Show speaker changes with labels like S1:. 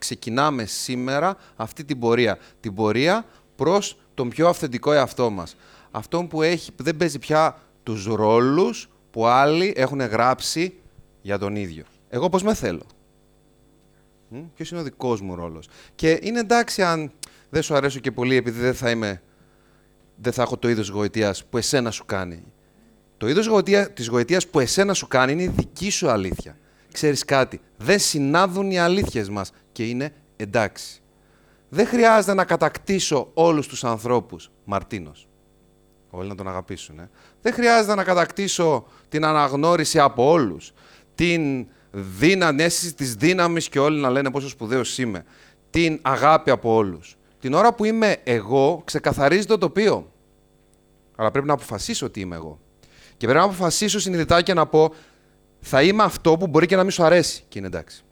S1: ξεκινάμε σήμερα αυτή την πορεία. Την πορεία προς τον πιο αυθεντικό εαυτό μας. Αυτό που, έχει, που δεν παίζει πια τους ρόλους που άλλοι έχουν γράψει για τον ίδιο. Εγώ πώς με θέλω; Ποιος είναι ο δικός μου ρόλος; Και είναι εντάξει αν δεν σου αρέσω και πολύ επειδή δεν θα είμαι δεν θα έχω το είδος γοητείας που εσένα σου κάνει. Το είδος γοητεία, της γοητείας που εσένα σου κάνει είναι η δική σου αλήθεια. Ξέρεις κάτι, δεν συνάδουν οι αλήθειες μας και είναι εντάξει. Δεν χρειάζεται να κατακτήσω όλους τους ανθρώπους. Μαρτίνος. Όλοι να τον αγαπήσουν. Ε. Δεν χρειάζεται να κατακτήσω την αναγνώριση από όλους. Την δύναμη, αίσθηση της δύναμης και όλοι να λένε πόσο σπουδαίος είμαι. Την αγάπη από όλους. Την ώρα που είμαι εγώ, ξεκαθαρίζει το τοπίο. Αλλά πρέπει να αποφασίσω ότι είμαι εγώ. Και πρέπει να αποφασίσω συνειδητά και να πω, θα είμαι αυτό που μπορεί και να μην σου αρέσει. Και είναι εντάξει.